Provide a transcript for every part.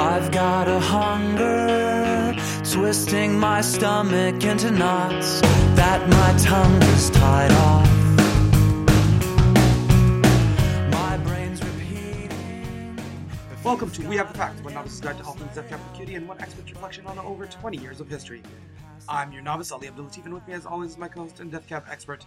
I've got a hunger, twisting my stomach into knots that my tongue is tied off. My brain's repeating. Welcome to We Have the Facts, one novice's guide to all things Death Cab for Cutie and one expert's reflection on over 20 years of history. I'm your novice, Ali Abdul Latif, and with me, as always, is my co-host and Death Cab expert,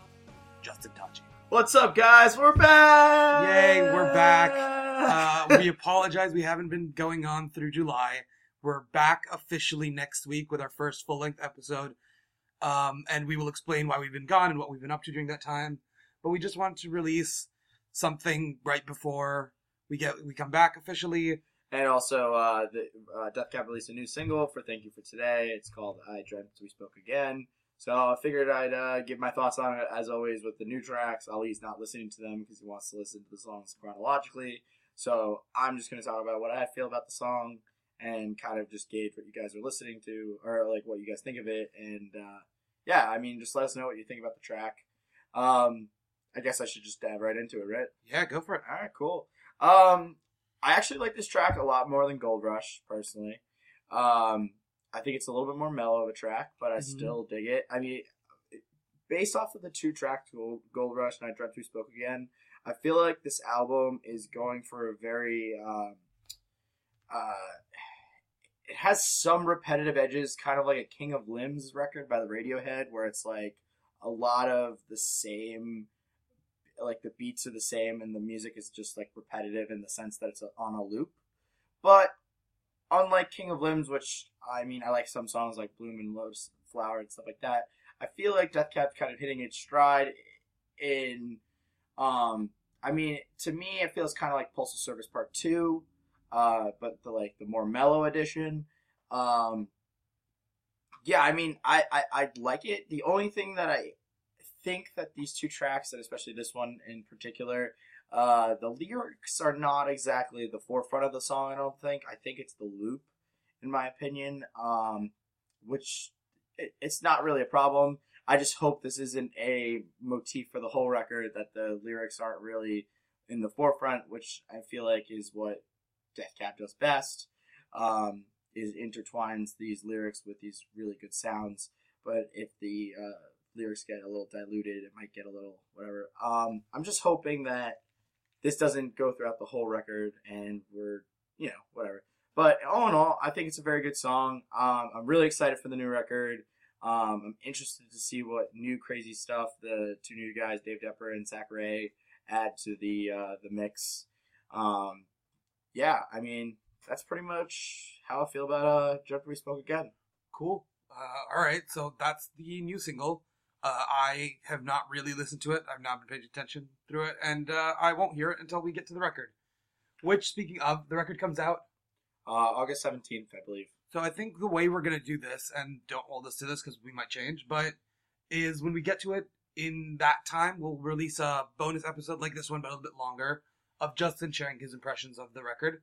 Justin Tachi. What's up, guys? We're back! Yay, we're back. Uh, we apologize, we haven't been going on through July. We're back officially next week with our first full-length episode, um, and we will explain why we've been gone and what we've been up to during that time. But we just wanted to release something right before we get we come back officially. and also, uh, the uh, Death Cab released a new single for Thank You for Today. It's called I Dreamt We Spoke Again. So I figured I'd uh, give my thoughts on it. As always, with the new tracks, Ali's not listening to them because he wants to listen to the songs chronologically. So I'm just going to talk about what I feel about the song and kind of just gauge what you guys are listening to or like what you guys think of it. And uh, yeah, I mean, just let us know what you think about the track. Um, I guess I should just dive right into it, right? Yeah, go for it. All right, cool. Um, I actually like this track a lot more than Gold Rush, personally. Um, I think it's a little bit more mellow of a track, but I Mhm. still dig it. I mean, based off of the two tracks, Gold, Gold Rush and I Dreamt We Spoke Again, I feel like this album is going for a very, um, uh, it has some repetitive edges, kind of like a King of Limbs record by the Radiohead, where it's like a lot of the same like the beats are the same and the music is just like repetitive in the sense that it's on a loop. But unlike King of Limbs, which I mean, I like some songs like Bloom and Lotus Flower and stuff like that. I feel like Death Cab's kind of hitting its stride in. Um, I mean, to me, it feels kind of like Postal Service Part Two, uh, but the like the more mellow edition. Um, yeah, I mean, I, I I like it. The only thing that I think that these two tracks, and especially this one in particular, uh, the lyrics are not exactly the forefront of the song. I don't think. I think it's the loop, in my opinion. Um, which it, it's not really a problem. I just hope this isn't a motif for the whole record that the lyrics aren't really in the forefront, which I feel like is what Death Cab does best. Um, is intertwines these lyrics with these really good sounds. But if the uh, lyrics get a little diluted, it might get a little whatever. Um, I'm just hoping that this doesn't go throughout the whole record, and we're you know whatever. But all in all, I think it's a very good song. Um, I'm really excited for the new record. Um, I'm interested to see what new crazy stuff the two new guys, Dave Depper and Zac Rae, add to the uh, the mix. Um, yeah, I mean that's pretty much how I feel about uh, We Spoke Again. Cool. Uh, all right, so that's the new single. Uh, I have not really listened to it. I've not been paying attention through it, and uh, I won't hear it until we get to the record. Which, speaking of, the record comes out. Uh, August 17th, I believe. So I think the way we're gonna do this, and don't hold us to this because we might change, but is when we get to it in that time, we'll release a bonus episode like this one, but a little bit longer, of Justin sharing his impressions of the record,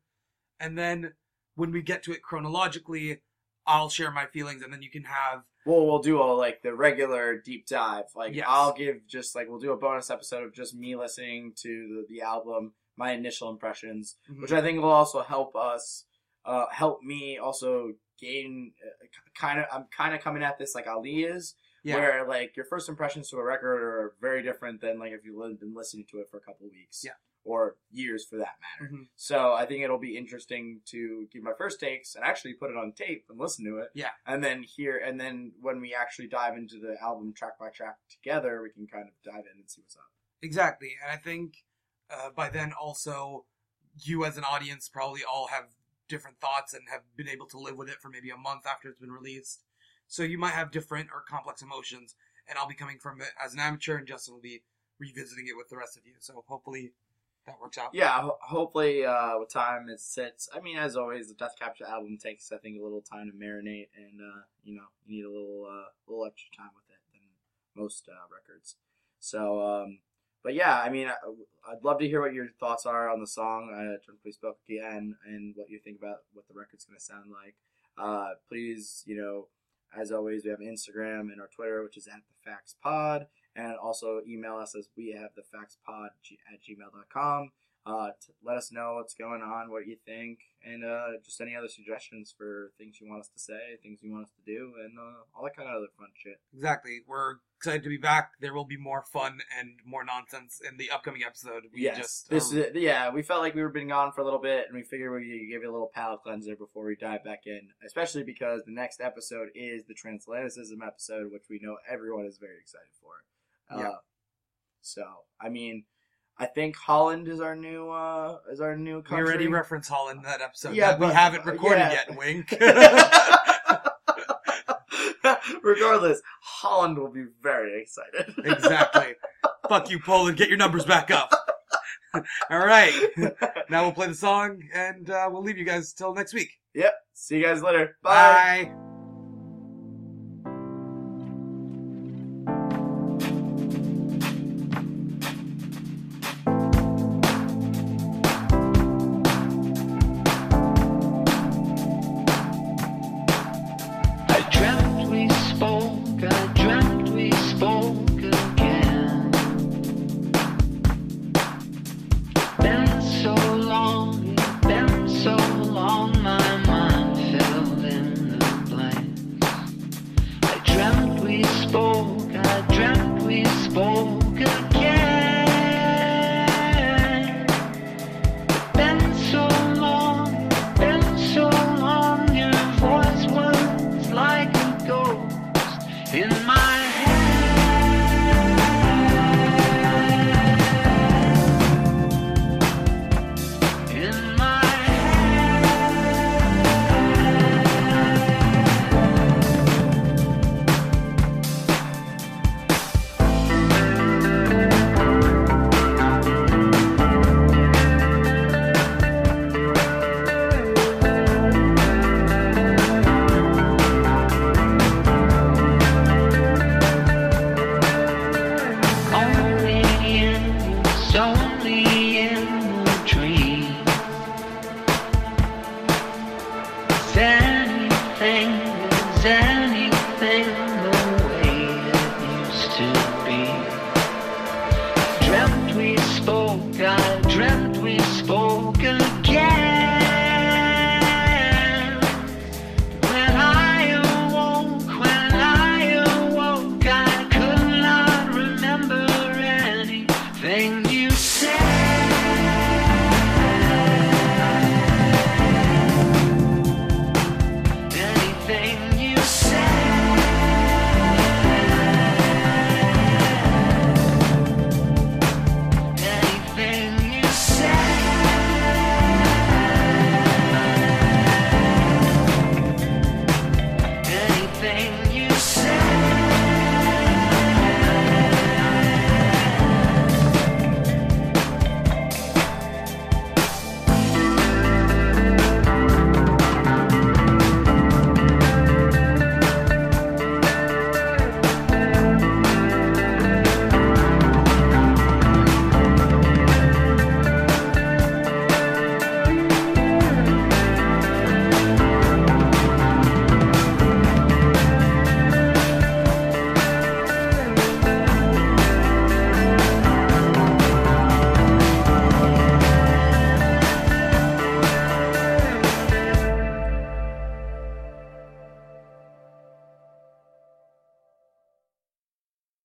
and then when we get to it chronologically, I'll share my feelings, and then you can have Well, we'll do a like the regular deep dive. Like Yes. I'll give just like we'll do a bonus episode of just me listening to the, the album, my initial impressions, Mm-hmm. which I think will also help us, uh, help me also gain uh, kind of. I'm kind of coming at this like Ali is, yeah. where like your first impressions to a record are very different than like if you've been listening to it for a couple weeks, Yeah. or years for that matter. Mhm. So I think it'll be interesting to give my first takes and actually put it on tape and listen to it. Yeah. And then hear, and then when we actually dive into the album track by track together, we can kind of dive in and see what's up. Exactly, and I think uh, by then also you as an audience probably all have different thoughts and have been able to live with it for maybe a month after it's been released. So you might have different or complex emotions, and I'll be coming from it as an amateur, and Justin will be revisiting it with the rest of you. So hopefully that works out. Yeah. Ho- hopefully, uh, with time it sits. I mean, as always, the Death Capture album takes, I think, a little time to marinate, and uh, you know, you need a little, uh, little extra time with it than most uh, records. So, um, but yeah, I mean, I, I'd love to hear what your thoughts are on the song. Uh, Turn Please Spoke Again, and what you think about what the record's going to sound like. Uh, please, you know, as always, we have Instagram and our Twitter, which is at the Facts Pod, and also email us as we have the Facts Pod at gmail.com. Uh, let us know what's going on, what you think, and uh, just any other suggestions for things you want us to say, things you want us to do, and uh, all that kind of other fun shit. Exactly. We're excited to be back. There will be more fun and more nonsense in the upcoming episode. We yes, just this are- is yeah. We felt like we were been gone for a little bit, and we figured we'd give you a little palate cleanser before we dive back in. Especially because the next episode is the transatlanticism episode, which we know everyone is very excited for. Yeah. Uh, so I mean, I think Holland is our new uh is our new country. we already referenced Holland in that episode. Yeah, that we haven't recorded yeah. yet. Wink. Regardless, Holland will be very excited. exactly. Fuck you, Poland. Get your numbers back up. All right. Now we'll play the song, and uh, we'll leave you guys till next week. yep. See you guys later. Bye. Bye.